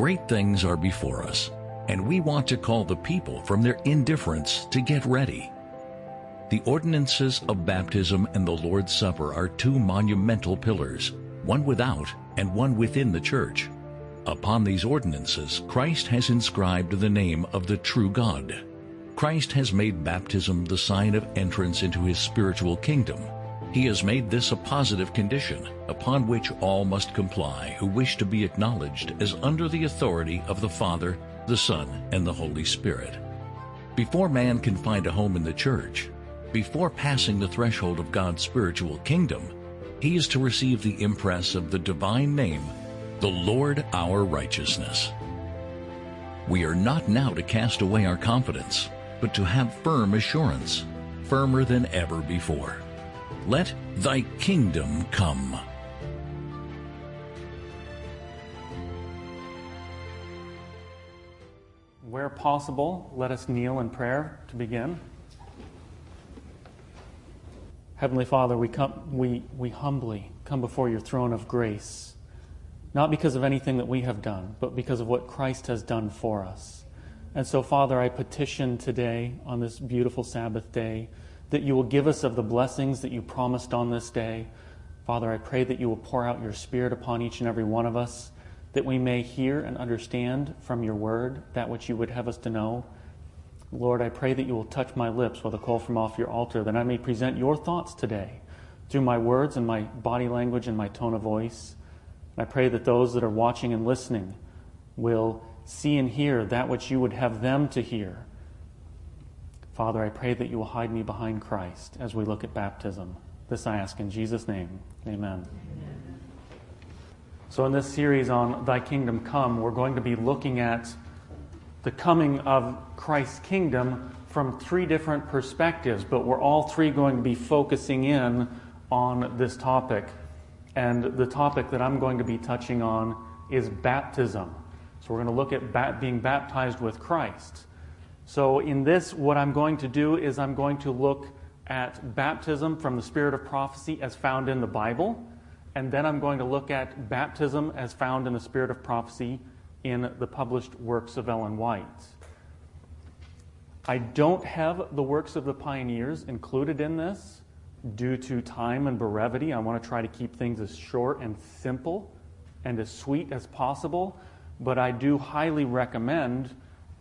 Great things are before us, and we want to call the people from their indifference to get ready. The ordinances of baptism and the Lord's Supper are two monumental pillars, one without and one within the church. Upon these ordinances, Christ has inscribed the name of the true God. Christ has made baptism the sign of entrance into his spiritual kingdom. He has made this a positive condition upon which all must comply who wish to be acknowledged as under the authority of the Father, the Son, and the Holy Spirit. Before man can find a home in the church, before passing the threshold of God's spiritual kingdom, he is to receive the impress of the divine name, the Lord our righteousness. We are not now to cast away our confidence, but to have firm assurance, firmer than ever before. Let thy kingdom come. Where possible, let us kneel in prayer to begin. Heavenly Father, we, come, we, we humbly come before your throne of grace, not because of anything that we have done, but because of what Christ has done for us. And so, Father, I petition today on this beautiful Sabbath day that you will give us of the blessings that you promised on this day. Father, I pray that you will pour out your Spirit upon each and every one of us, that we may hear and understand from your word that which you would have us to know. Lord, I pray that you will touch my lips with a call from off your altar, that I may present your thoughts today through my words and my body language and my tone of voice. I pray that those that are watching and listening will see and hear that which you would have them to hear. Father, I pray that you will hide me behind Christ as we look at baptism. This I ask in Jesus' name. Amen. So, in this series on Thy Kingdom Come, we're going to be looking at the coming of Christ's kingdom from three different perspectives, but we're all three going to be focusing in on this topic. And the topic that I'm going to be touching on is baptism. So, we're going to look at being baptized with Christ. So, in this, what I'm going to do is I'm going to look at baptism from the spirit of prophecy as found in the Bible, and then I'm going to look at baptism as found in the spirit of prophecy in the published works of Ellen White. I don't have the works of the pioneers included in this due to time and brevity. I want to try to keep things as short and simple and as sweet as possible, but I do highly recommend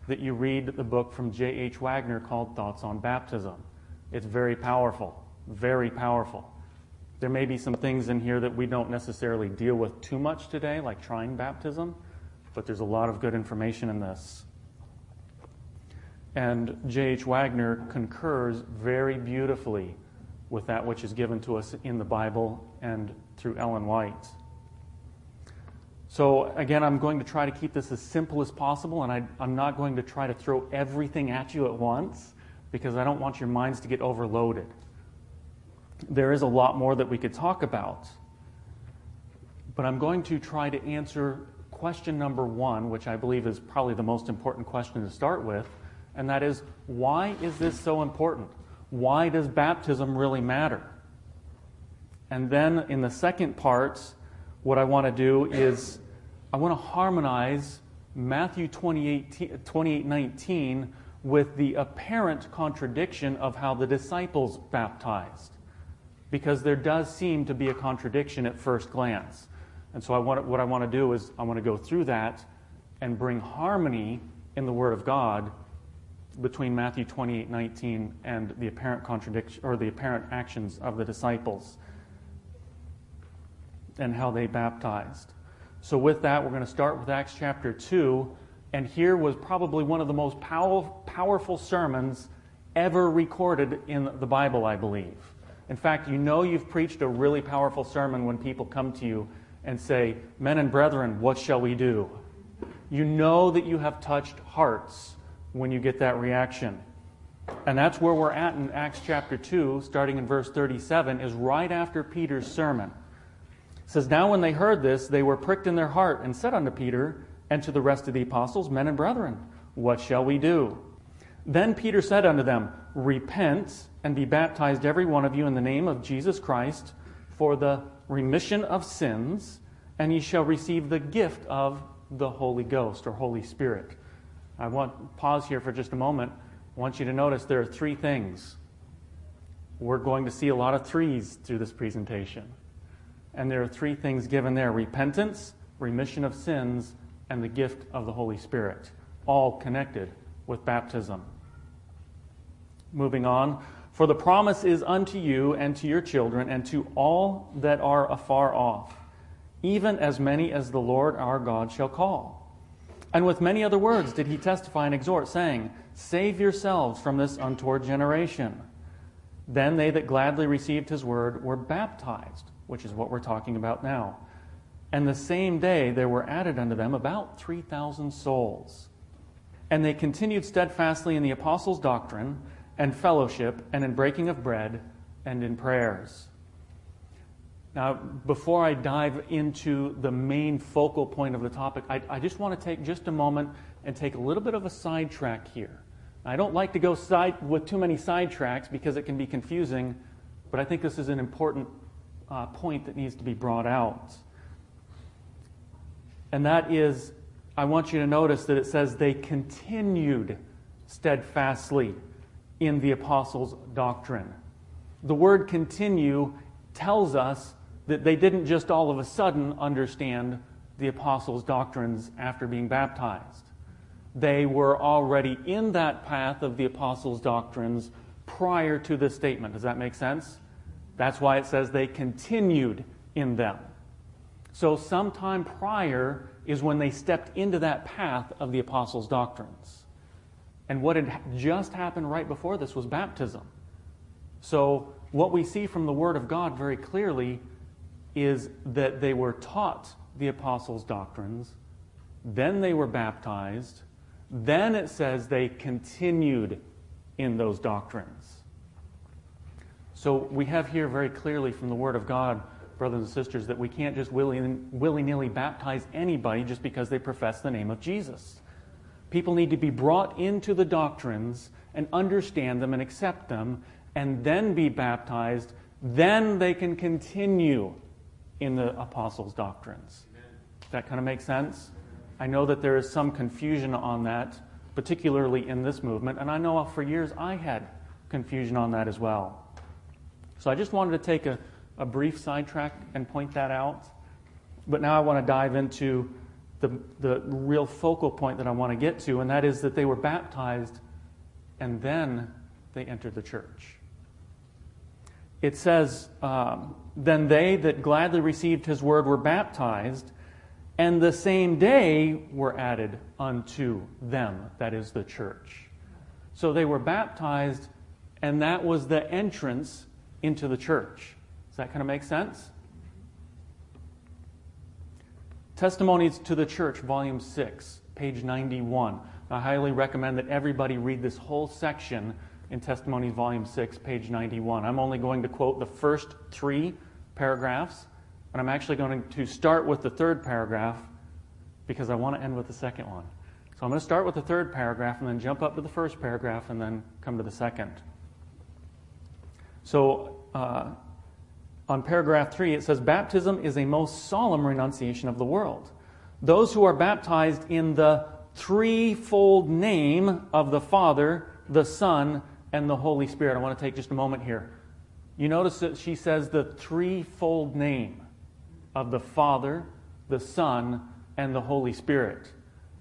that you read the book from J.H. Waggoner called Thoughts on Baptism. It's very powerful, very powerful. There may be some things in here that we don't necessarily deal with too much today, like trine baptism, but there's a lot of good information in this. And J.H. Waggoner concurs very beautifully with that which is given to us in the Bible and through Ellen White. So, again, I'm going to try to keep this as simple as possible, and I, am not going to try to throw everything at you at once because I don't want your minds to get overloaded. There is a lot more that we could talk about, but I'm going to try to answer question number one, which I believe is probably the most important question to start with, and that is why is this so important? Why does baptism really matter? And then in the second part, what I want to do is I want to harmonize Matthew 28, 28 19 with the apparent contradiction of how the disciples baptized. Because there does seem to be a contradiction at first glance. And so I want, what I want to do is I want to go through that and bring harmony in the Word of God between Matthew 28 19 and the apparent contradiction or the apparent actions of the disciples and how they baptized. So, with that, we're going to start with Acts chapter 2. And here was probably one of the most pow- powerful sermons ever recorded in the Bible, I believe. In fact, you know you've preached a really powerful sermon when people come to you and say, Men and brethren, what shall we do? You know that you have touched hearts when you get that reaction. And that's where we're at in Acts chapter 2, starting in verse 37, is right after Peter's sermon. It says, Now when they heard this, they were pricked in their heart and said unto Peter and to the rest of the apostles, Men and brethren, what shall we do? Then Peter said unto them, Repent and be baptized every one of you in the name of Jesus Christ for the remission of sins, and ye shall receive the gift of the Holy Ghost or Holy Spirit. I want pause here for just a moment. I want you to notice there are three things. We're going to see a lot of threes through this presentation. And there are three things given there repentance, remission of sins, and the gift of the Holy Spirit, all connected with baptism. Moving on. For the promise is unto you and to your children and to all that are afar off, even as many as the Lord our God shall call. And with many other words did he testify and exhort, saying, Save yourselves from this untoward generation. Then they that gladly received his word were baptized, which is what we're talking about now. And the same day there were added unto them about 3,000 souls. And they continued steadfastly in the apostles' doctrine and fellowship and in breaking of bread and in prayers. Now, before I dive into the main focal point of the topic, I, I just want to take just a moment and take a little bit of a sidetrack here. I don't like to go side, with too many sidetracks because it can be confusing, but I think this is an important uh, point that needs to be brought out. And that is, I want you to notice that it says they continued steadfastly in the apostles' doctrine. The word continue tells us that they didn't just all of a sudden understand the apostles' doctrines after being baptized. They were already in that path of the apostles' doctrines prior to this statement. Does that make sense? That's why it says they continued in them. So, sometime prior is when they stepped into that path of the apostles' doctrines. And what had just happened right before this was baptism. So, what we see from the Word of God very clearly is that they were taught the apostles' doctrines, then they were baptized, then it says they continued in those doctrines. So, we have here very clearly from the Word of God, brothers and sisters, that we can't just willy nilly baptize anybody just because they profess the name of Jesus. People need to be brought into the doctrines and understand them and accept them and then be baptized. Then they can continue in the apostles' doctrines. That kind of make sense? I know that there is some confusion on that, particularly in this movement, and I know for years I had confusion on that as well. So I just wanted to take a, a brief sidetrack and point that out. But now I want to dive into the, the real focal point that I want to get to, and that is that they were baptized and then they entered the church. It says, um, Then they that gladly received his word were baptized, and the same day were added unto them, that is the church. So they were baptized, and that was the entrance into the church. Does that kind of make sense? Testimonies to the Church, Volume 6, page 91. I highly recommend that everybody read this whole section in Testimonies, Volume 6, page 91. I'm only going to quote the first three paragraphs, and I'm actually going to start with the third paragraph because I want to end with the second one. So I'm going to start with the third paragraph and then jump up to the first paragraph and then come to the second. So, uh, on paragraph 3, it says, Baptism is a most solemn renunciation of the world. Those who are baptized in the threefold name of the Father, the Son, and the Holy Spirit. I want to take just a moment here. You notice that she says the threefold name of the Father, the Son, and the Holy Spirit.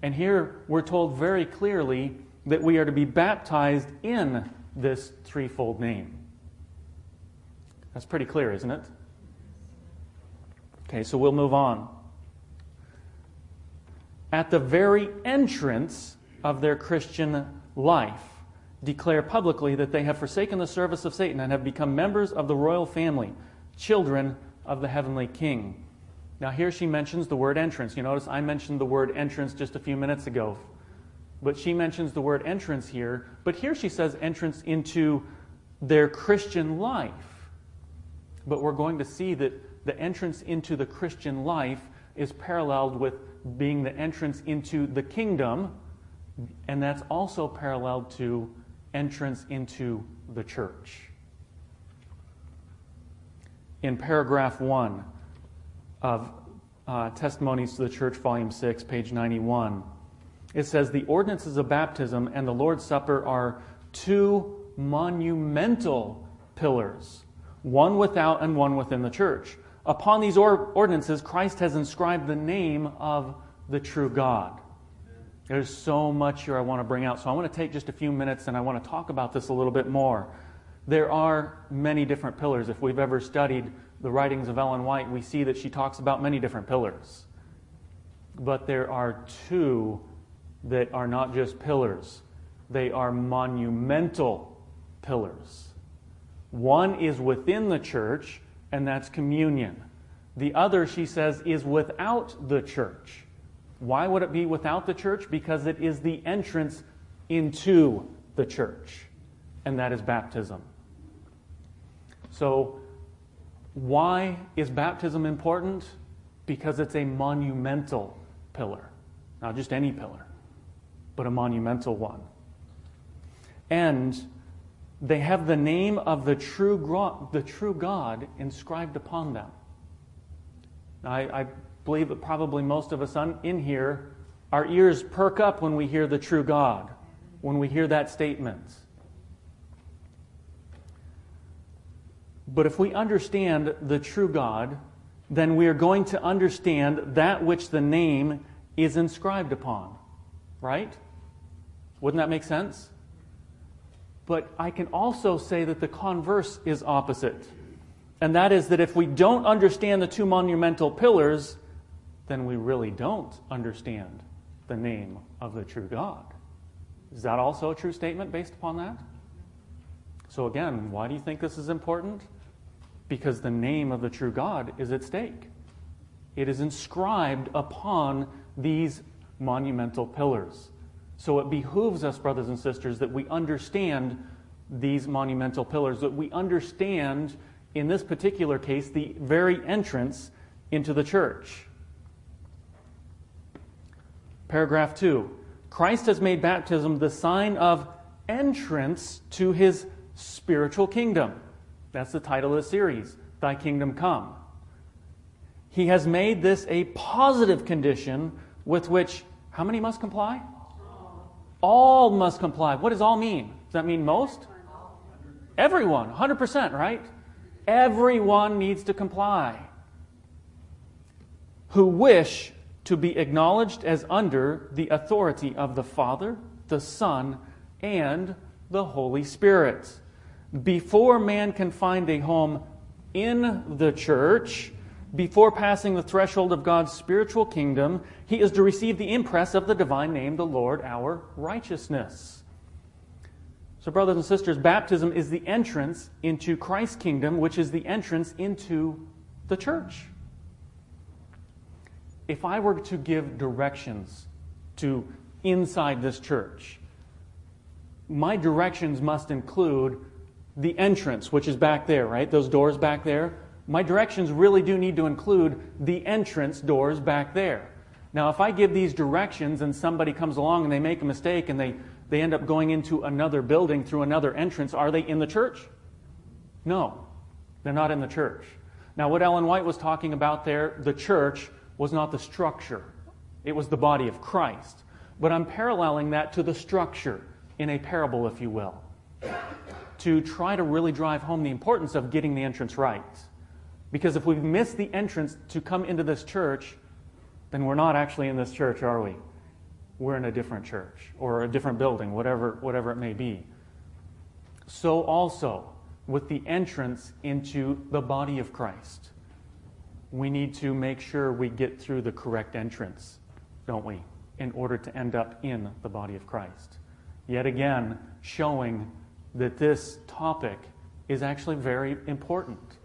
And here we're told very clearly that we are to be baptized in this threefold name. That's pretty clear, isn't it? Okay, so we'll move on. At the very entrance of their Christian life, declare publicly that they have forsaken the service of Satan and have become members of the royal family, children of the heavenly king. Now, here she mentions the word entrance. You notice I mentioned the word entrance just a few minutes ago. But she mentions the word entrance here. But here she says entrance into their Christian life. But we're going to see that the entrance into the Christian life is paralleled with being the entrance into the kingdom, and that's also paralleled to entrance into the church. In paragraph one of uh, Testimonies to the Church, Volume 6, page 91. It says, The ordinances of baptism and the Lord's Supper are two monumental pillars, one without and one within the church. Upon these or- ordinances, Christ has inscribed the name of the true God. There's so much here I want to bring out. So I want to take just a few minutes and I want to talk about this a little bit more. There are many different pillars. If we've ever studied the writings of Ellen White, we see that she talks about many different pillars. But there are two that are not just pillars, they are monumental pillars. One is within the church, and that's communion. The other, she says, is without the church. Why would it be without the church? Because it is the entrance into the church, and that is baptism. So, why is baptism important? Because it's a monumental pillar. Not just any pillar, but a monumental one. And they have the name of the true, the true God inscribed upon them. I, I believe that probably most of us in here, our ears perk up when we hear the true God, when we hear that statement. But if we understand the true God, then we are going to understand that which the name is inscribed upon. Right? Wouldn't that make sense? But I can also say that the converse is opposite. And that is that if we don't understand the two monumental pillars, then we really don't understand the name of the true God. Is that also a true statement based upon that? So, again, why do you think this is important? Because the name of the true God is at stake. It is inscribed upon these monumental pillars. So it behooves us, brothers and sisters, that we understand these monumental pillars, that we understand, in this particular case, the very entrance into the church. Paragraph 2 Christ has made baptism the sign of entrance to his spiritual kingdom. That's the title of the series, Thy Kingdom Come. He has made this a positive condition with which how many must comply? All must comply. What does all mean? Does that mean most? Everyone, 100%, right? Everyone needs to comply. Who wish to be acknowledged as under the authority of the Father, the Son, and the Holy Spirit. Before man can find a home in the church, before passing the threshold of God's spiritual kingdom, he is to receive the impress of the divine name, the Lord, our righteousness. So, brothers and sisters, baptism is the entrance into Christ's kingdom, which is the entrance into the church if I were to give directions to inside this church, my directions must include the entrance, which is back there, right? Those doors back there. My directions really do need to include the entrance doors back there. Now, if I give these directions and somebody comes along and they make a mistake and they, they end up going into another building through another entrance, are they in the church? No, they're not in the church. Now, what Ellen White was talking about there, the church, was not the structure, it was the body of Christ. But I'm paralleling that to the structure in a parable, if you will, to try to really drive home the importance of getting the entrance right. Because if we miss the entrance to come into this church, then we're not actually in this church, are we? We're in a different church or a different building, whatever, whatever it may be. So, also, with the entrance into the body of Christ we need to make sure we get through the correct entrance, don't we, in order to end up in the body of Christ. Yet again, showing that this topic is actually very important.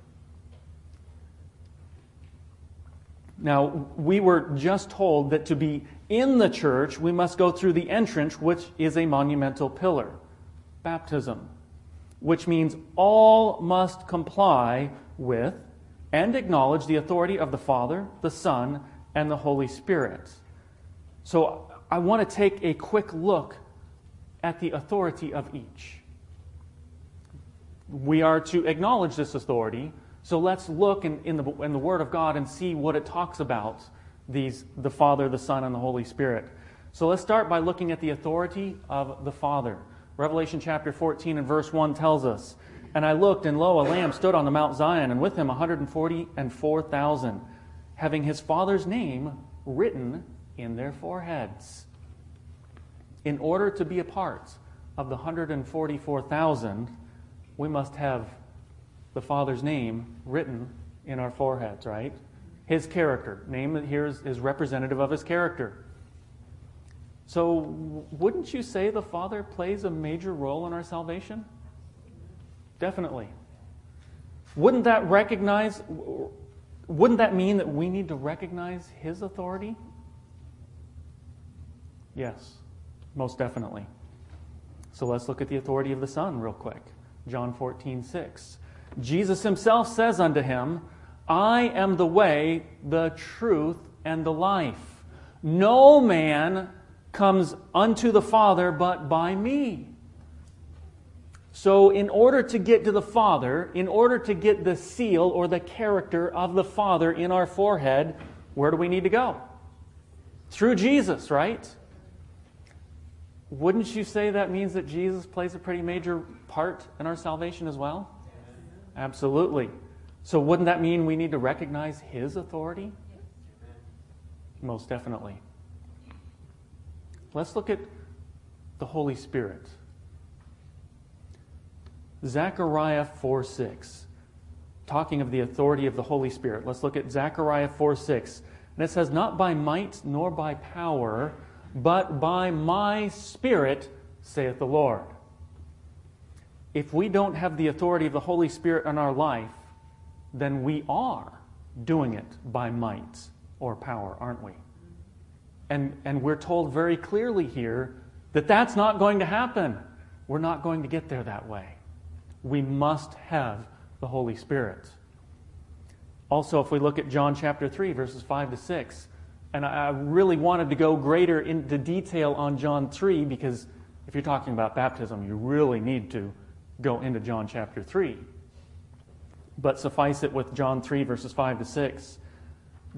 Now, we were just told that to be in the church, we must go through the entrance, which is a monumental pillar baptism, which means all must comply with and acknowledge the authority of the Father, the Son, and the Holy Spirit. So I want to take a quick look at the authority of each. We are to acknowledge this authority, so let's look in, in, the, in the Word of God and see what it talks about these the Father, the Son, and the Holy Spirit. So let's start by looking at the authority of the Father. Revelation chapter 14 and verse 1 tells us, And I looked, and lo, a lamb stood on the Mount Zion, and with him 140 and 4,000, having his Father's name written in their foreheads. In order to be a part of the 144,000, we must have the Father's name written in our foreheads, right? His character. Name here is, is representative of his character. So, wouldn't you say the Father plays a major role in our salvation? Definitely. Wouldn't that recognize, wouldn't that mean that we need to recognize His authority? Yes, most definitely. So let's look at the authority of the Son real quick. John 14, 6. Jesus himself says unto him, I am the way, the truth, and the life. No man comes unto the Father but by me. So, in order to get to the Father, in order to get the seal or the character of the Father in our forehead, where do we need to go? Through Jesus, right? Wouldn't you say that means that Jesus plays a pretty major part in our salvation as well? Absolutely. So, wouldn't that mean we need to recognize his authority? Most definitely. Let's look at the Holy Spirit. Zechariah 4 6. Talking of the authority of the Holy Spirit. Let's look at Zechariah 4 6. And it says, Not by might nor by power, but by my Spirit, saith the Lord. If we don't have the authority of the Holy Spirit in our life, then we are doing it by might or power, aren't we? And, and we're told very clearly here that that's not going to happen. We're not going to get there that way. We must have the Holy Spirit. Also, if we look at John chapter 3, verses 5 to 6, and I really wanted to go greater into detail on John 3 because if you're talking about baptism, you really need to go into John chapter 3. But suffice it with John 3, verses 5 to 6.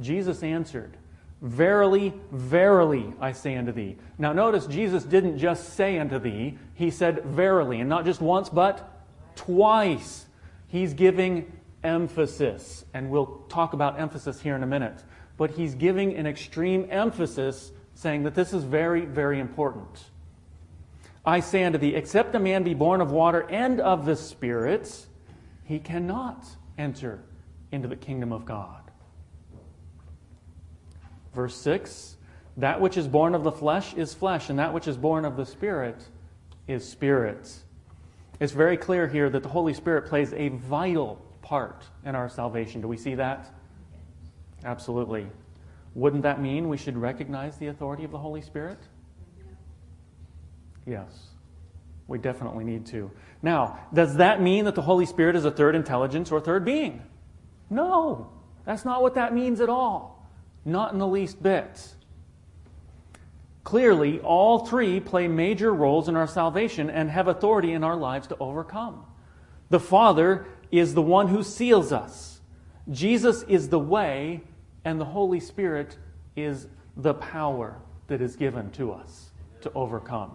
Jesus answered, Verily, verily, I say unto thee. Now, notice Jesus didn't just say unto thee, he said verily, and not just once, but twice. He's giving emphasis, and we'll talk about emphasis here in a minute but he's giving an extreme emphasis, saying that this is very, very important. I say unto thee, except a man be born of water and of the Spirit, he cannot enter into the kingdom of God. Verse 6 That which is born of the flesh is flesh, and that which is born of the Spirit is spirit. It's very clear here that the Holy Spirit plays a vital part in our salvation. Do we see that? Absolutely. Wouldn't that mean we should recognize the authority of the Holy Spirit? Yes. We definitely need to. Now, does that mean that the Holy Spirit is a third intelligence or third being? No. That's not what that means at all. Not in the least bit. Clearly, all three play major roles in our salvation and have authority in our lives to overcome. The Father is the one who seals us. Jesus is the way and the Holy Spirit is the power that is given to us to overcome.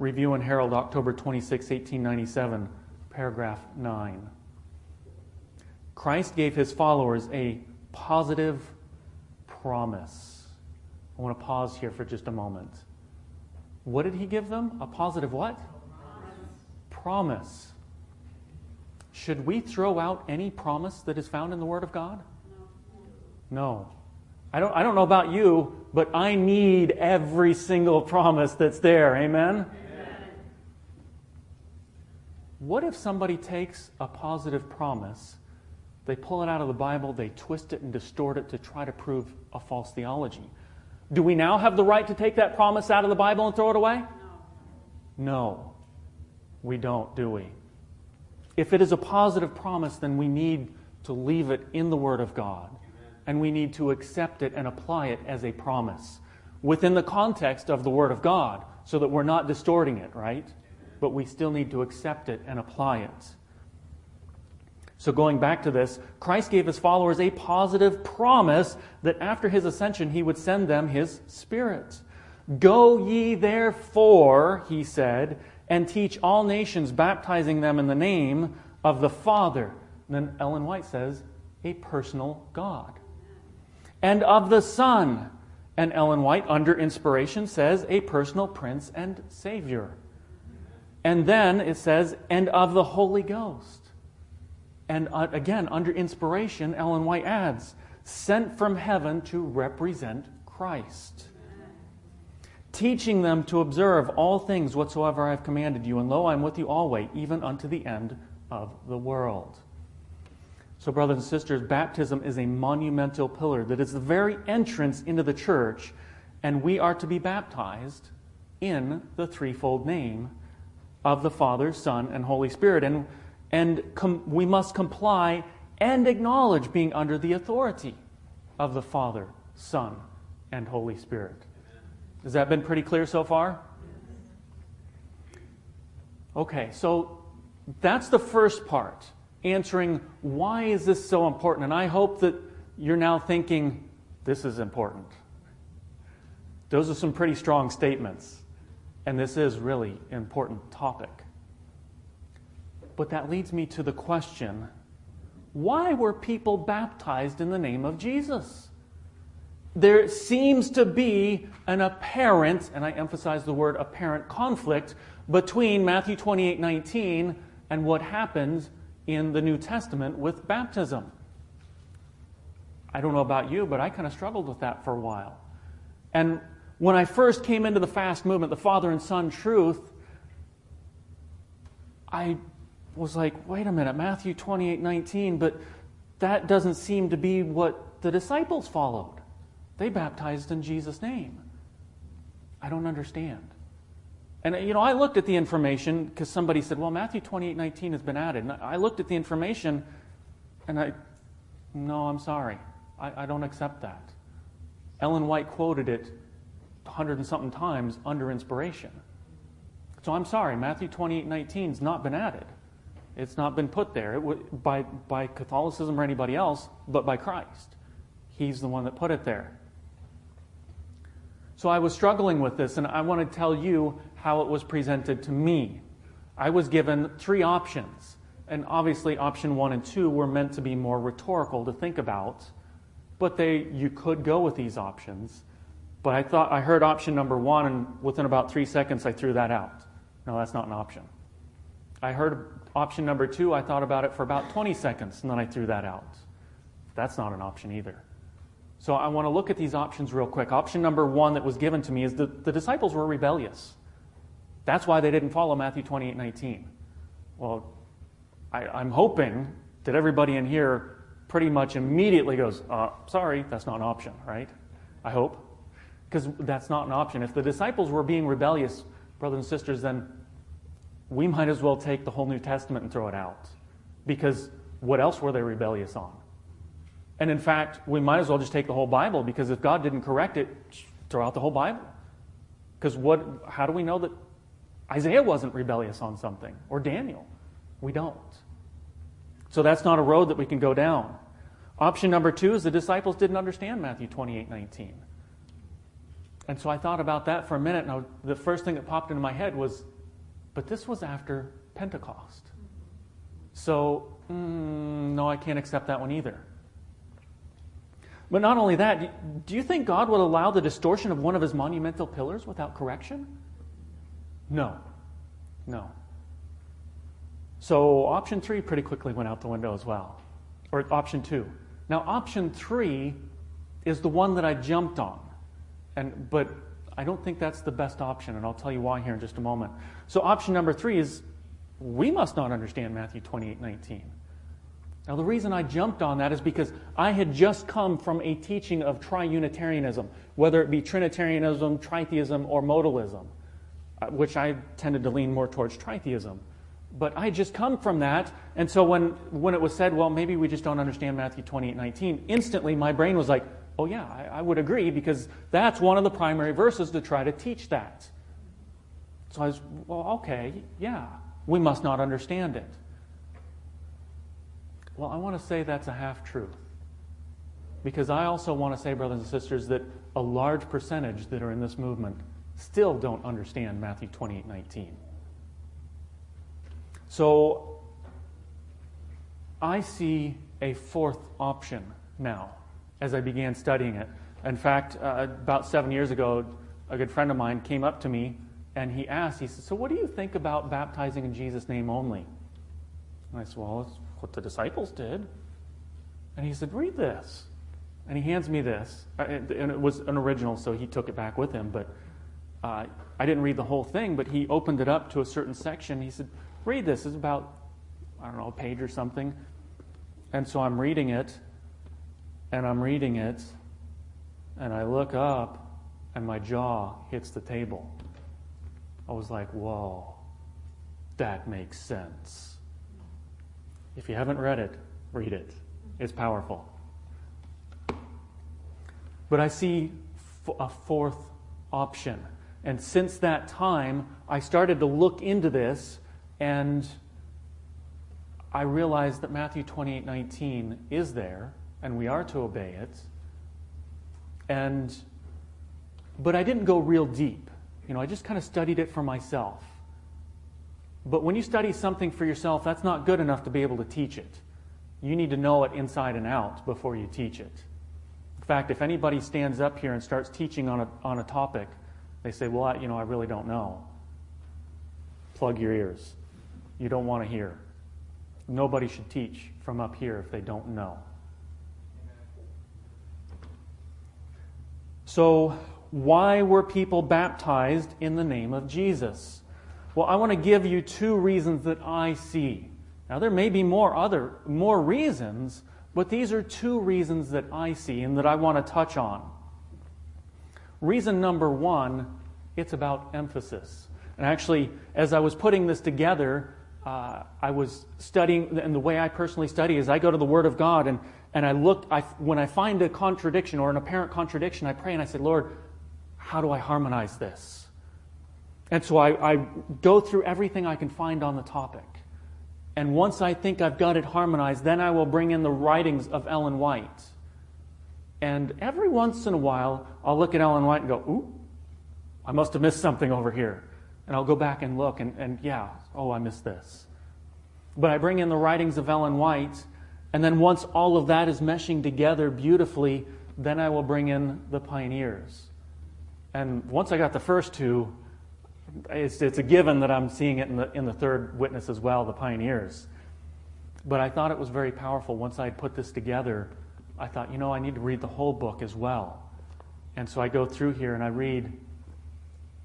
Review and Herald, October 26, 1897, paragraph 9. Christ gave his followers a positive promise. I want to pause here for just a moment. What did he give them? A positive what? Promise. promise. Should we throw out any promise that is found in the Word of God? No. I don't, I don't know about you, but I need every single promise that's there. Amen? Amen? What if somebody takes a positive promise, they pull it out of the Bible, they twist it and distort it to try to prove a false theology? Do we now have the right to take that promise out of the Bible and throw it away? No. We don't, do we? If it is a positive promise, then we need to leave it in the Word of God. And we need to accept it and apply it as a promise within the context of the Word of God so that we're not distorting it, right? But we still need to accept it and apply it. So, going back to this, Christ gave his followers a positive promise that after his ascension, he would send them his Spirit. Go ye therefore, he said, and teach all nations, baptizing them in the name of the Father. And then Ellen White says, a personal God. And of the Son. And Ellen White, under inspiration, says, a personal Prince and Savior. And then it says, and of the Holy Ghost. And uh, again, under inspiration, Ellen White adds, sent from heaven to represent Christ. Teaching them to observe all things whatsoever I have commanded you, and lo, I am with you always, even unto the end of the world. So, brothers and sisters, baptism is a monumental pillar that is the very entrance into the church, and we are to be baptized in the threefold name of the Father, Son, and Holy Spirit. And and com- we must comply and acknowledge being under the authority of the Father, Son, and Holy Spirit. Has that been pretty clear so far? Okay, so that's the first part, answering why is this so important? And I hope that you're now thinking this is important. Those are some pretty strong statements, and this is really an important topic. But that leads me to the question why were people baptized in the name of Jesus? There seems to be an apparent, and I emphasize the word apparent, conflict between Matthew 28 19 and what happens in the New Testament with baptism. I don't know about you, but I kind of struggled with that for a while. And when I first came into the fast movement, the Father and Son truth, I was like, wait a minute, Matthew 28 19, but that doesn't seem to be what the disciples followed. They baptized in Jesus' name. I don't understand. And, you know, I looked at the information because somebody said, well, Matthew 28 19 has been added. And I looked at the information and I, no, I'm sorry. I, I don't accept that. Ellen White quoted it hundred and something times under inspiration. So I'm sorry, Matthew 28 19 has not been added. It's not been put there by, by Catholicism or anybody else, but by Christ. He's the one that put it there. So I was struggling with this, and I want to tell you how it was presented to me. I was given three options, and obviously, option one and two were meant to be more rhetorical to think about, but they, you could go with these options. But I thought I heard option number one, and within about three seconds, I threw that out. No, that's not an option. I heard Option number two, I thought about it for about 20 seconds and then I threw that out. That's not an option either. So I want to look at these options real quick. Option number one that was given to me is that the disciples were rebellious. That's why they didn't follow Matthew 28 19. Well, I, I'm hoping that everybody in here pretty much immediately goes, uh, sorry, that's not an option, right? I hope. Because that's not an option. If the disciples were being rebellious, brothers and sisters, then we might as well take the whole New Testament and throw it out. Because what else were they rebellious on? And in fact, we might as well just take the whole Bible because if God didn't correct it, throw out the whole Bible. Because what, how do we know that Isaiah wasn't rebellious on something or Daniel? We don't. So that's not a road that we can go down. Option number two is the disciples didn't understand Matthew 28 19. And so I thought about that for a minute, and the first thing that popped into my head was but this was after Pentecost. So, mm, no, I can't accept that one either. But not only that, do you think God would allow the distortion of one of his monumental pillars without correction? No. No. So option three pretty quickly went out the window as well. Or option two. Now, option three is the one that I jumped on. And, but I don't think that's the best option, and I'll tell you why here in just a moment. So, option number three is we must not understand Matthew 28 19. Now, the reason I jumped on that is because I had just come from a teaching of triunitarianism, whether it be Trinitarianism, tritheism, or modalism, uh, which I tended to lean more towards tritheism. But I had just come from that, and so when, when it was said, well, maybe we just don't understand Matthew 28 19, instantly my brain was like, Oh, yeah, I, I would agree because that's one of the primary verses to try to teach that. So I was, well, okay, yeah, we must not understand it. Well, I want to say that's a half truth. Because I also want to say, brothers and sisters, that a large percentage that are in this movement still don't understand Matthew 28 19. So I see a fourth option now as I began studying it. In fact, uh, about seven years ago, a good friend of mine came up to me and he asked, he said, So, what do you think about baptizing in Jesus' name only? And I said, Well, it's what the disciples did. And he said, Read this. And he hands me this. Uh, and it was an original, so he took it back with him. But uh, I didn't read the whole thing, but he opened it up to a certain section. He said, Read this. It's about, I don't know, a page or something. And so I'm reading it, and I'm reading it, and I look up, and my jaw hits the table. I was like, whoa, that makes sense. If you haven't read it, read it. It's powerful. But I see a fourth option. And since that time, I started to look into this and I realized that Matthew 28 19 is there and we are to obey it. And but I didn't go real deep. You know, I just kind of studied it for myself. But when you study something for yourself, that's not good enough to be able to teach it. You need to know it inside and out before you teach it. In fact, if anybody stands up here and starts teaching on a, on a topic, they say, Well, I, you know, I really don't know. Plug your ears. You don't want to hear. Nobody should teach from up here if they don't know. So, why were people baptized in the name of Jesus? Well, I want to give you two reasons that I see. Now there may be more other more reasons, but these are two reasons that I see and that I want to touch on. Reason number 1, it's about emphasis. And actually, as I was putting this together, uh, I was studying, and the way I personally study is I go to the Word of God and, and I look, I, when I find a contradiction or an apparent contradiction, I pray and I say, Lord, how do I harmonize this? And so I, I go through everything I can find on the topic. And once I think I've got it harmonized, then I will bring in the writings of Ellen White. And every once in a while, I'll look at Ellen White and go, ooh, I must have missed something over here. And I'll go back and look, and, and yeah, oh, I missed this. But I bring in the writings of Ellen White, and then once all of that is meshing together beautifully, then I will bring in the pioneers. And once I got the first two, it's, it's a given that I'm seeing it in the, in the third witness as well, the pioneers. But I thought it was very powerful. Once I had put this together, I thought, you know, I need to read the whole book as well. And so I go through here and I read,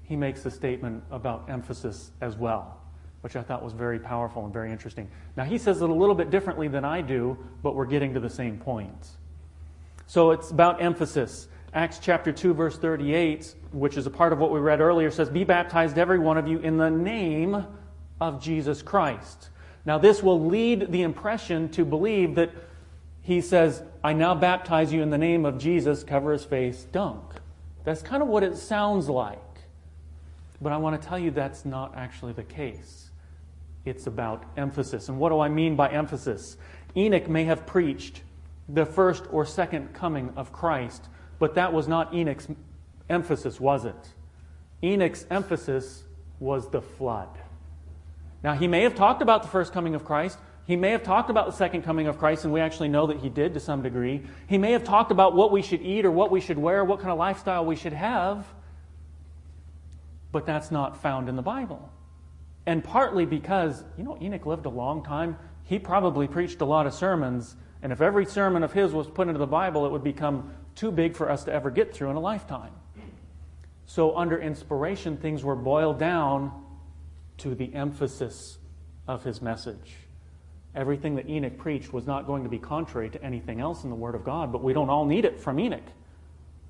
he makes a statement about emphasis as well, which I thought was very powerful and very interesting. Now, he says it a little bit differently than I do, but we're getting to the same point. So it's about emphasis. Acts chapter 2, verse 38, which is a part of what we read earlier, says, Be baptized, every one of you, in the name of Jesus Christ. Now, this will lead the impression to believe that he says, I now baptize you in the name of Jesus, cover his face, dunk. That's kind of what it sounds like. But I want to tell you that's not actually the case. It's about emphasis. And what do I mean by emphasis? Enoch may have preached the first or second coming of Christ but that was not Enoch's emphasis, was it? Enoch's emphasis was the flood. Now, he may have talked about the first coming of Christ. He may have talked about the second coming of Christ, and we actually know that he did to some degree. He may have talked about what we should eat or what we should wear, what kind of lifestyle we should have, but that's not found in the Bible. And partly because, you know, Enoch lived a long time. He probably preached a lot of sermons, and if every sermon of his was put into the Bible, it would become too big for us to ever get through in a lifetime. So, under inspiration, things were boiled down to the emphasis of his message. Everything that Enoch preached was not going to be contrary to anything else in the Word of God, but we don't all need it from Enoch.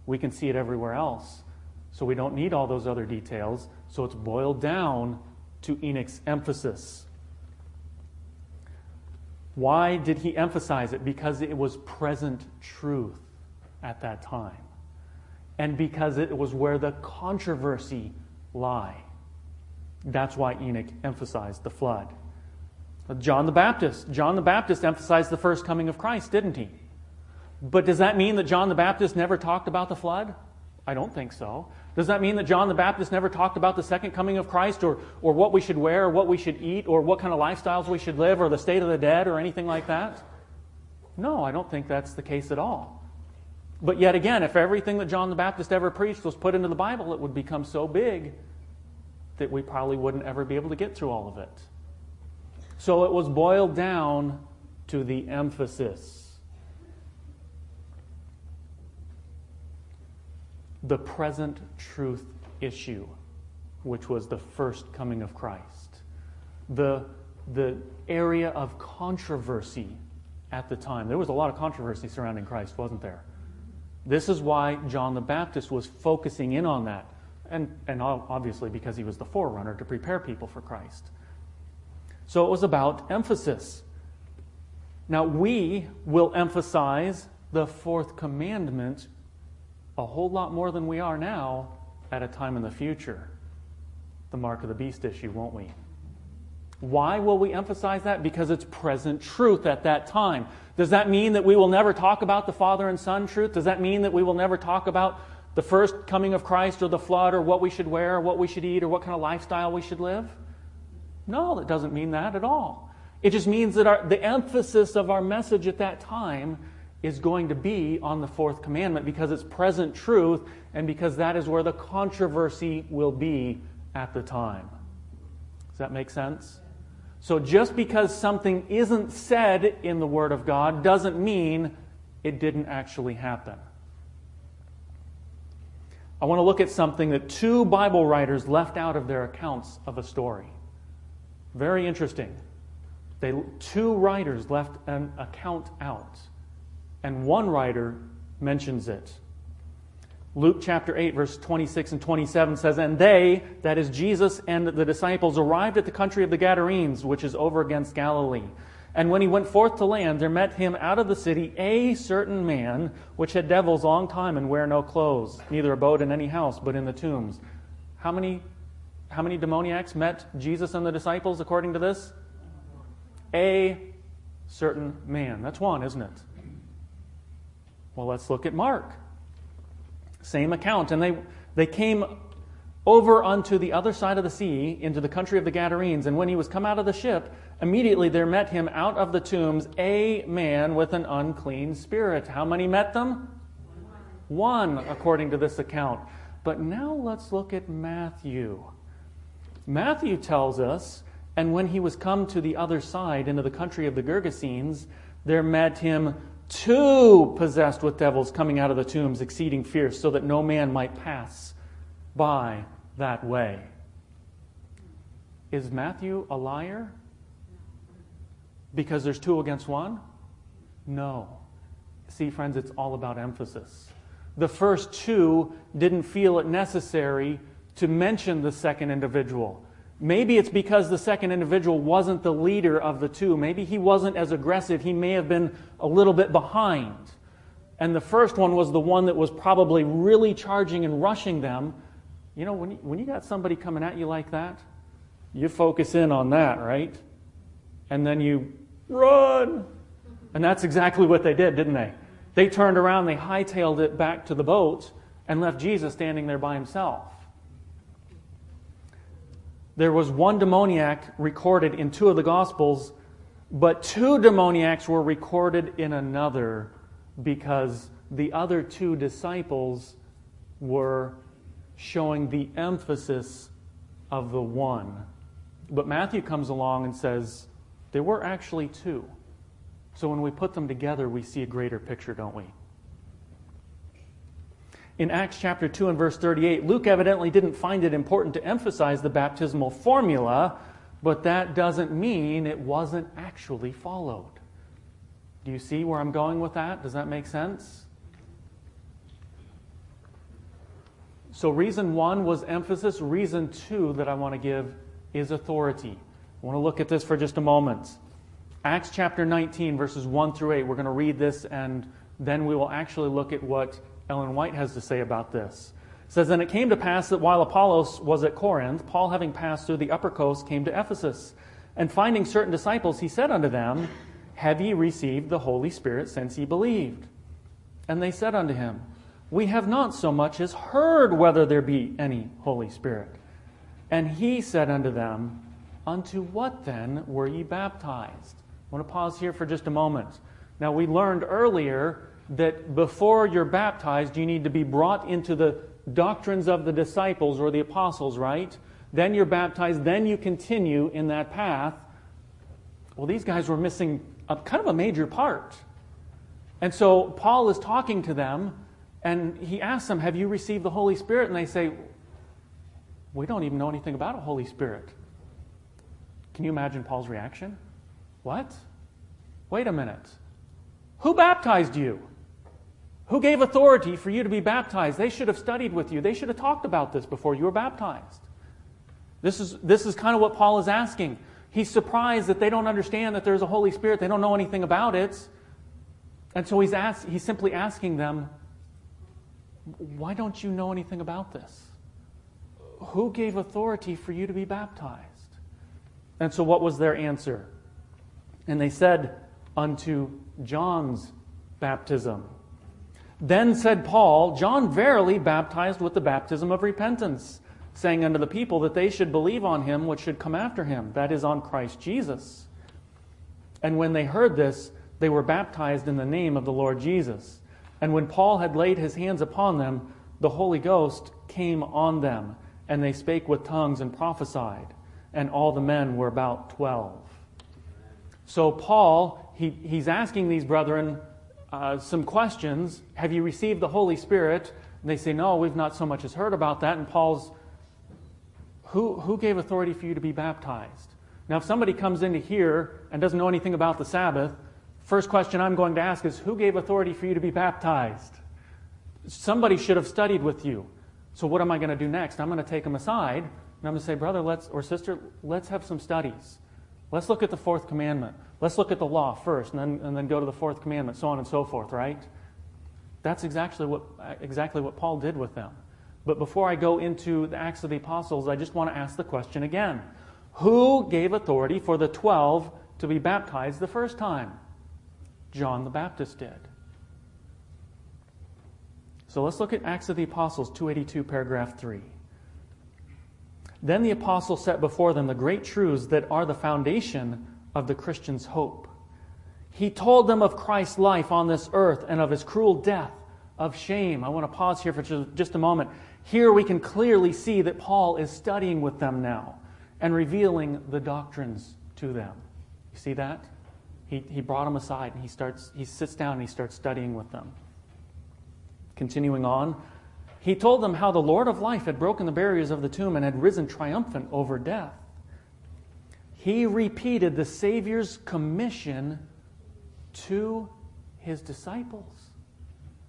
We can see it everywhere else. So, we don't need all those other details. So, it's boiled down to Enoch's emphasis. Why did he emphasize it? Because it was present truth at that time. And because it was where the controversy lie. That's why Enoch emphasized the flood. John the Baptist. John the Baptist emphasized the first coming of Christ, didn't he? But does that mean that John the Baptist never talked about the flood? I don't think so. Does that mean that John the Baptist never talked about the second coming of Christ or, or what we should wear or what we should eat or what kind of lifestyles we should live or the state of the dead or anything like that? No, I don't think that's the case at all. But yet again, if everything that John the Baptist ever preached was put into the Bible, it would become so big that we probably wouldn't ever be able to get through all of it. So it was boiled down to the emphasis. The present truth issue, which was the first coming of Christ. The, the area of controversy at the time. There was a lot of controversy surrounding Christ, wasn't there? This is why John the Baptist was focusing in on that. And, and obviously because he was the forerunner to prepare people for Christ. So it was about emphasis. Now, we will emphasize the fourth commandment a whole lot more than we are now at a time in the future. The mark of the beast issue, won't we? Why will we emphasize that? Because it's present truth at that time. Does that mean that we will never talk about the Father and Son truth? Does that mean that we will never talk about the first coming of Christ or the flood or what we should wear or what we should eat or what kind of lifestyle we should live? No, it doesn't mean that at all. It just means that our, the emphasis of our message at that time is going to be on the fourth commandment because it's present truth and because that is where the controversy will be at the time. Does that make sense? So just because something isn't said in the Word of God doesn't mean it didn't actually happen. I want to look at something that two Bible writers left out of their accounts of a story. Very interesting. They, two writers left an account out, and one writer mentions it. Luke chapter 8, verse 26 and 27 says, And they, that is Jesus and the disciples, arrived at the country of the Gadarenes, which is over against Galilee. And when he went forth to land, there met him out of the city a certain man, which had devils long time and wear no clothes, neither abode in any house, but in the tombs. How many how many demoniacs met Jesus and the disciples according to this? A certain man. That's one, isn't it? Well, let's look at Mark. Same account. And they, they came over unto the other side of the sea into the country of the Gadarenes. And when he was come out of the ship, immediately there met him out of the tombs a man with an unclean spirit. How many met them? One, according to this account. But now let's look at Matthew. Matthew tells us, and when he was come to the other side, into the country of the Gergesenes, there met him two possessed with devils coming out of the tombs, exceeding fierce, so that no man might pass by that way. Is Matthew a liar? Because there's two against one? No. See, friends, it's all about emphasis. The first two didn't feel it necessary to mention the second individual. Maybe it's because the second individual wasn't the leader of the two. Maybe he wasn't as aggressive. He may have been a little bit behind. And the first one was the one that was probably really charging and rushing them. You know, when you, when you got somebody coming at you like that, you focus in on that, right? And then you run. And that's exactly what they did, didn't they? They turned around, they hightailed it back to the boat, and left Jesus standing there by himself there was one demoniac recorded in two of the Gospels, but two demoniacs were recorded in another because the other two disciples were showing the emphasis of the one. But Matthew comes along and says there were actually two. So when we put them together, we see a greater picture, don't we? In Acts chapter 2 and verse 38, Luke evidently didn't find it important to emphasize the baptismal formula, but that doesn't mean it wasn't actually followed. Do you see where I'm going with that? Does that make sense? So, reason one was emphasis. Reason two that I want to give is authority. I want to look at this for just a moment. Acts chapter 19, verses 1 through 8. We're going to read this and then we will actually look at what Ellen White has to say about this. It says, And it came to pass that while Apollos was at Corinth, Paul, having passed through the upper coast, came to Ephesus. And finding certain disciples, he said unto them, Have ye received the Holy Spirit since ye believed? And they said unto him, We have not so much as heard whether there be any Holy Spirit. And he said unto them, Unto what then were ye baptized? I want to pause here for just a moment. Now, we learned earlier that before you're baptized, you need to be brought into the doctrines of the disciples or the apostles, right? Then you're baptized, then you continue in that path. Well, these guys were missing a, kind of a major part. And so Paul is talking to them, and he asks them, Have you received the Holy Spirit? And they say, We don't even know anything about a Holy Spirit. Can you imagine Paul's reaction? What? Wait a minute. Who baptized you? Who gave authority for you to be baptized? They should have studied with you. They should have talked about this before you were baptized. This is, this is kind of what Paul is asking. He's surprised that they don't understand that there's a Holy Spirit. They don't know anything about it. And so he's, ask, he's simply asking them, Why don't you know anything about this? Who gave authority for you to be baptized? And so what was their answer? And they said, Unto John's baptism. Then said Paul, John verily baptized with the baptism of repentance, saying unto the people that they should believe on him which should come after him, that is, on Christ Jesus. And when they heard this, they were baptized in the name of the Lord Jesus. And when Paul had laid his hands upon them, the Holy Ghost came on them, and they spake with tongues and prophesied. And all the men were about twelve. So Paul, he, he's asking these brethren, uh, some questions. Have you received the Holy Spirit? And they say, No, we've not so much as heard about that. And Paul's, who, who gave authority for you to be baptized? Now, if somebody comes into here and doesn't know anything about the Sabbath, first question I'm going to ask is, Who gave authority for you to be baptized? Somebody should have studied with you. So, what am I going to do next? I'm going to take them aside and I'm going to say, Brother, let's, or sister, let's have some studies. Let's look at the fourth commandment. Let's look at the law first and then, and then go to the fourth commandment, so on and so forth, right? That's exactly what, exactly what Paul did with them. But before I go into the Acts of the Apostles, I just want to ask the question again Who gave authority for the 12 to be baptized the first time? John the Baptist did. So let's look at Acts of the Apostles, 282, paragraph 3. Then the apostle set before them the great truths that are the foundation of the Christian's hope. He told them of Christ's life on this earth and of his cruel death, of shame. I want to pause here for just a moment. Here we can clearly see that Paul is studying with them now and revealing the doctrines to them. You see that? He, he brought them aside and he, starts, he sits down and he starts studying with them. Continuing on, he told them how the Lord of life had broken the barriers of the tomb and had risen triumphant over death. He repeated the Savior's commission to his disciples.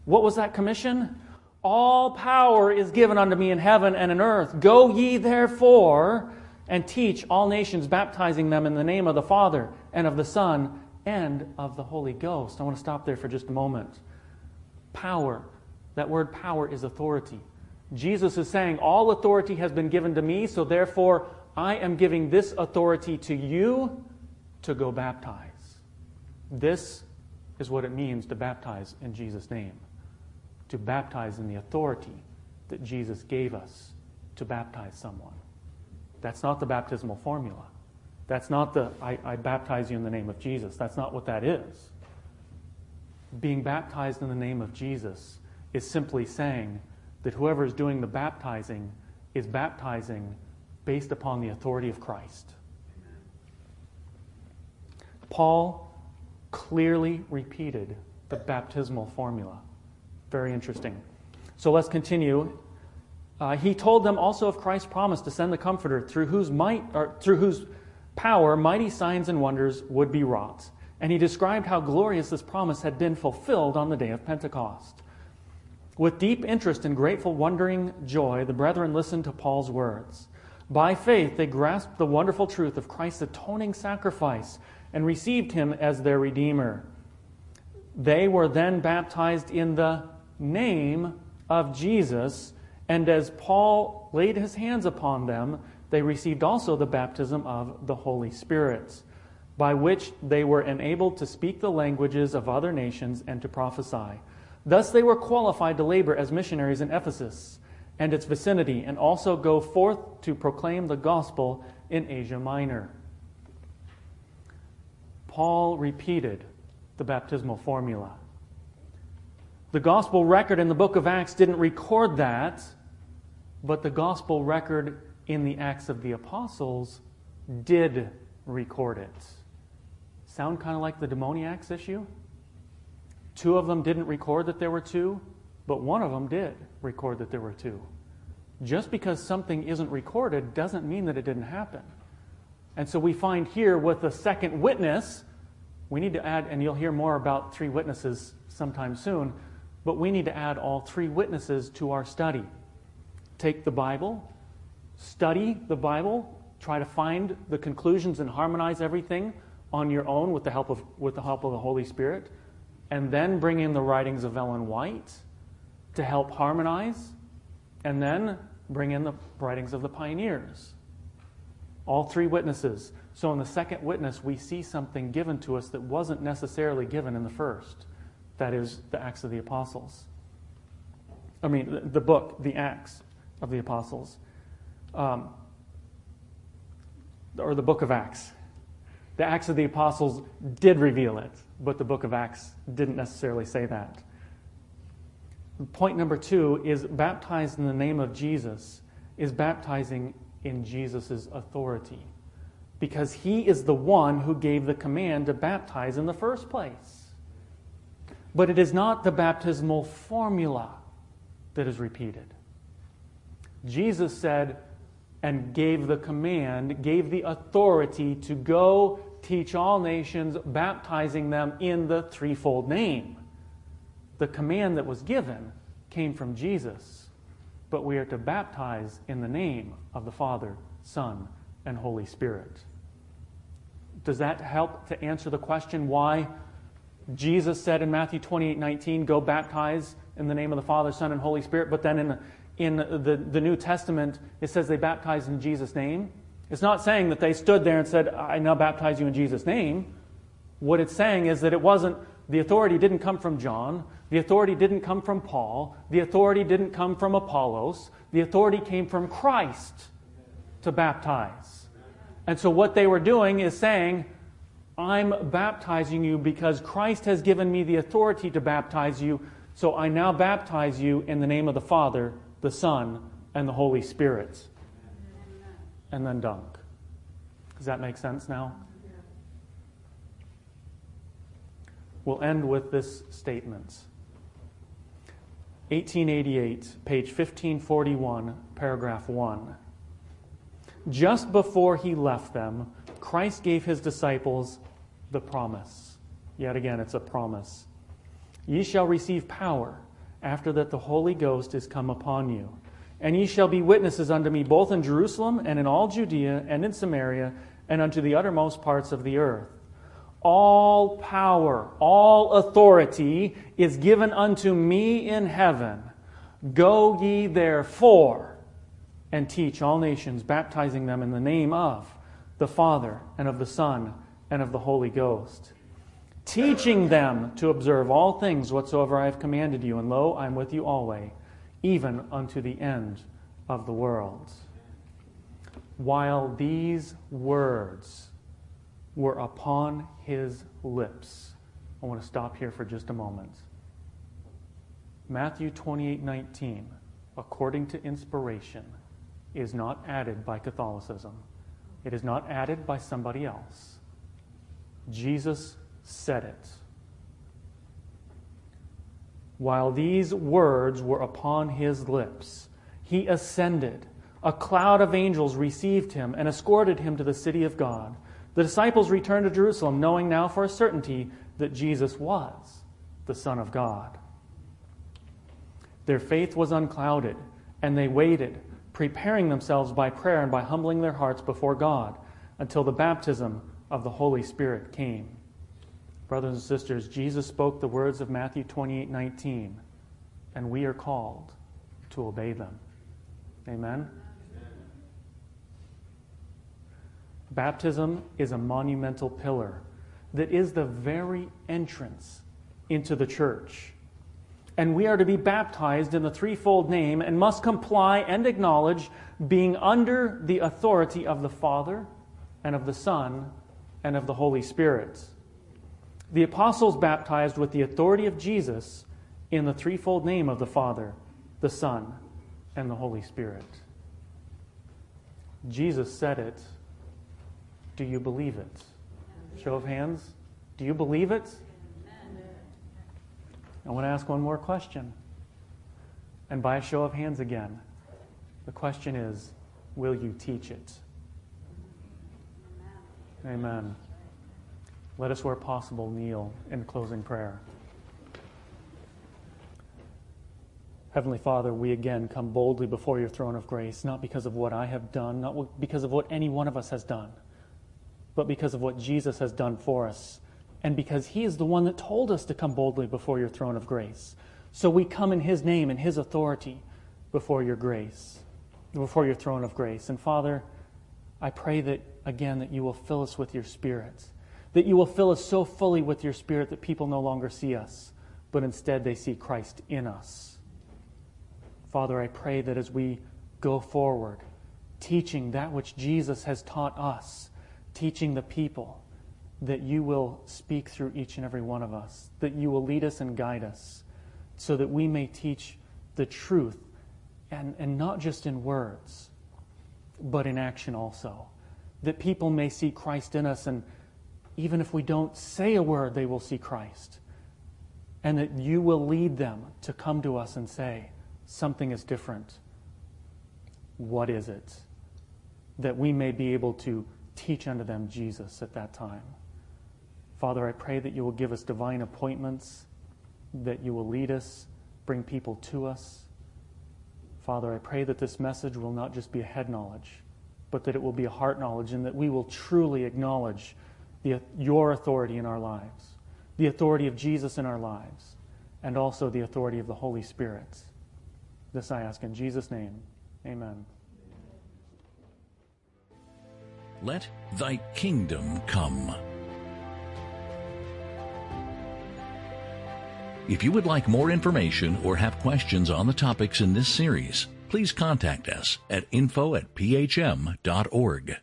What was that commission? All power is given unto me in heaven and in earth. Go ye therefore and teach all nations, baptizing them in the name of the Father and of the Son and of the Holy Ghost. I want to stop there for just a moment. Power that word power is authority. Jesus is saying, All authority has been given to me, so therefore I am giving this authority to you to go baptize. This is what it means to baptize in Jesus' name. To baptize in the authority that Jesus gave us to baptize someone. That's not the baptismal formula. That's not the, I, I, baptize you in the name of Jesus. That's not what that is. Being baptized in the name of Jesus is simply saying that whoever is doing the baptizing is baptizing based upon the authority of Christ. Paul clearly repeated the baptismal formula. Very interesting. So let's continue. Uh, he told them also of Christ's promise to send the Comforter, through whose might, or through whose power mighty signs and wonders would be wrought. And he described how glorious this promise had been fulfilled on the day of Pentecost. With deep interest and grateful, wondering joy, the brethren listened to Paul's words. By faith, they grasped the wonderful truth of Christ's atoning sacrifice and received him as their Redeemer. They were then baptized in the name of Jesus, and as Paul laid his hands upon them, they received also the baptism of the Holy Spirit, by which they were enabled to speak the languages of other nations and to prophesy. Thus they were qualified to labor as missionaries in Ephesus and its vicinity, and also go forth to proclaim the gospel in Asia Minor. Paul repeated the baptismal formula. The gospel record in the book of Acts didn't record that, but the gospel record in the Acts of the Apostles did record it. Sound kind of like the demoniacs issue? Two of them didn't record that there were two, but one of them did record that there were two. Just because something isn't recorded doesn't mean that it didn't happen. And so we find here with the second witness, we need to add, and you'll hear more about three witnesses sometime soon, but we need to add all three witnesses to our study. Take the Bible, study the Bible, try to find the conclusions and harmonize everything on your own with the help of, with the, help of the Holy Spirit, and then bring in the writings of Ellen White to help harmonize, and then bring in the writings of the pioneers. All three witnesses. So in the second witness, we see something given to us that wasn't necessarily given in the first. That is the Acts of the Apostles. I mean, the book, the Acts of the Apostles um, or the book of Acts. The Acts of the Apostles did reveal it, but the book of Acts didn't necessarily say that. Point number two is baptized in the name of Jesus is baptizing in Jesus' authority because he is the one who gave the command to baptize in the first place. But it is not the baptismal formula that is repeated. Jesus said, and gave the command, gave the authority to go teach all nations, baptizing them in the threefold name. The command that was given came from Jesus, but we are to baptize in the name of the Father, Son, and Holy Spirit. Does that help to answer the question why Jesus said in Matthew 28 19, go baptize in the name of the Father, Son, and Holy Spirit, but then in in the, the New Testament, it says they baptized in Jesus' name. It's not saying that they stood there and said, I now baptize you in Jesus' name. What it's saying is that it wasn't, the authority didn't come from John. The authority didn't come from Paul. The authority didn't come from Apollos. The authority came from Christ to baptize. And so what they were doing is saying, I'm baptizing you because Christ has given me the authority to baptize you. So I now baptize you in the name of the Father, the Son, and the Holy Spirit. And then dunk. Does that make sense now? We'll end with this statement. 1888, page 1541, paragraph 1. Just before he left them, Christ gave his disciples the promise. Yet again, it's a promise. Ye shall receive power after that the Holy Ghost is come upon you. And ye shall be witnesses unto me both in Jerusalem and in all Judea and in Samaria and unto the uttermost parts of the earth. All power, all authority is given unto me in heaven. Go ye therefore and teach all nations, baptizing them in the name of the Father and of the Son and of the Holy Ghost teaching them to observe all things whatsoever I have commanded you. And lo, I am with you always, even unto the end of the world. While these words were upon his lips, I want to stop here for just a moment. Matthew 28 19, according to inspiration, is not added by Catholicism. It is not added by somebody else. Jesus said it. While these words were upon his lips, he ascended. A cloud of angels received him and escorted him to the city of God. The disciples returned to Jerusalem, knowing now for a certainty that Jesus was the Son of God. Their faith was unclouded, and they waited, preparing themselves by prayer and by humbling their hearts before God until the baptism of the Holy Spirit came. Brothers and sisters, Jesus spoke the words of Matthew 28 19, and we are called to obey them. Amen? Baptism is a monumental pillar that is the very entrance into the church. And we are to be baptized in the threefold name and must comply and acknowledge being under the authority of the Father and of the Son and of the Holy Spirit. The apostles baptized with the authority of Jesus in the threefold name of the Father, the Son, and the Holy Spirit. Jesus said it. Do you believe it? Show of hands. Do you believe it? I want to ask one more question. And by a show of hands again, the question is will you teach it? Amen. Let us, where possible, kneel in closing prayer. Heavenly Father, we again come boldly before your throne of grace, not because of what I have done, not because of what any one of us has done, but because of what Jesus has done for us, and because he is the one that told us to come boldly before your throne of grace. So we come in his name and his authority before your grace, before your throne of grace. And Father, I pray that, again, that you will fill us with your Spirit, that you will fill us so fully with your Spirit that people no longer see us, but instead they see Christ in us. Father, I pray that as we go forward, teaching that which Jesus has taught us, teaching the people, that you will speak through each and every one of us, that you will lead us and guide us, so that we may teach the truth, and, and not just in words, but in action also. That people may see Christ in us, and even if we don't say a word, they will see Christ. And that you will lead them to come to us and say, something is different. What is it? That we may be able to teach unto them Jesus at that time. Father, I pray that you will give us divine appointments, that you will lead us, bring people to us. Father, I pray that this message will not just be a head knowledge, but that it will be a heart knowledge and that we will truly acknowledge the, your authority in our lives, the authority of Jesus in our lives, and also the authority of the Holy Spirit. This I ask in Jesus' name. Amen. Let thy kingdom come. If you would like more information or have questions on the topics in this series, please contact us at info at phm.org.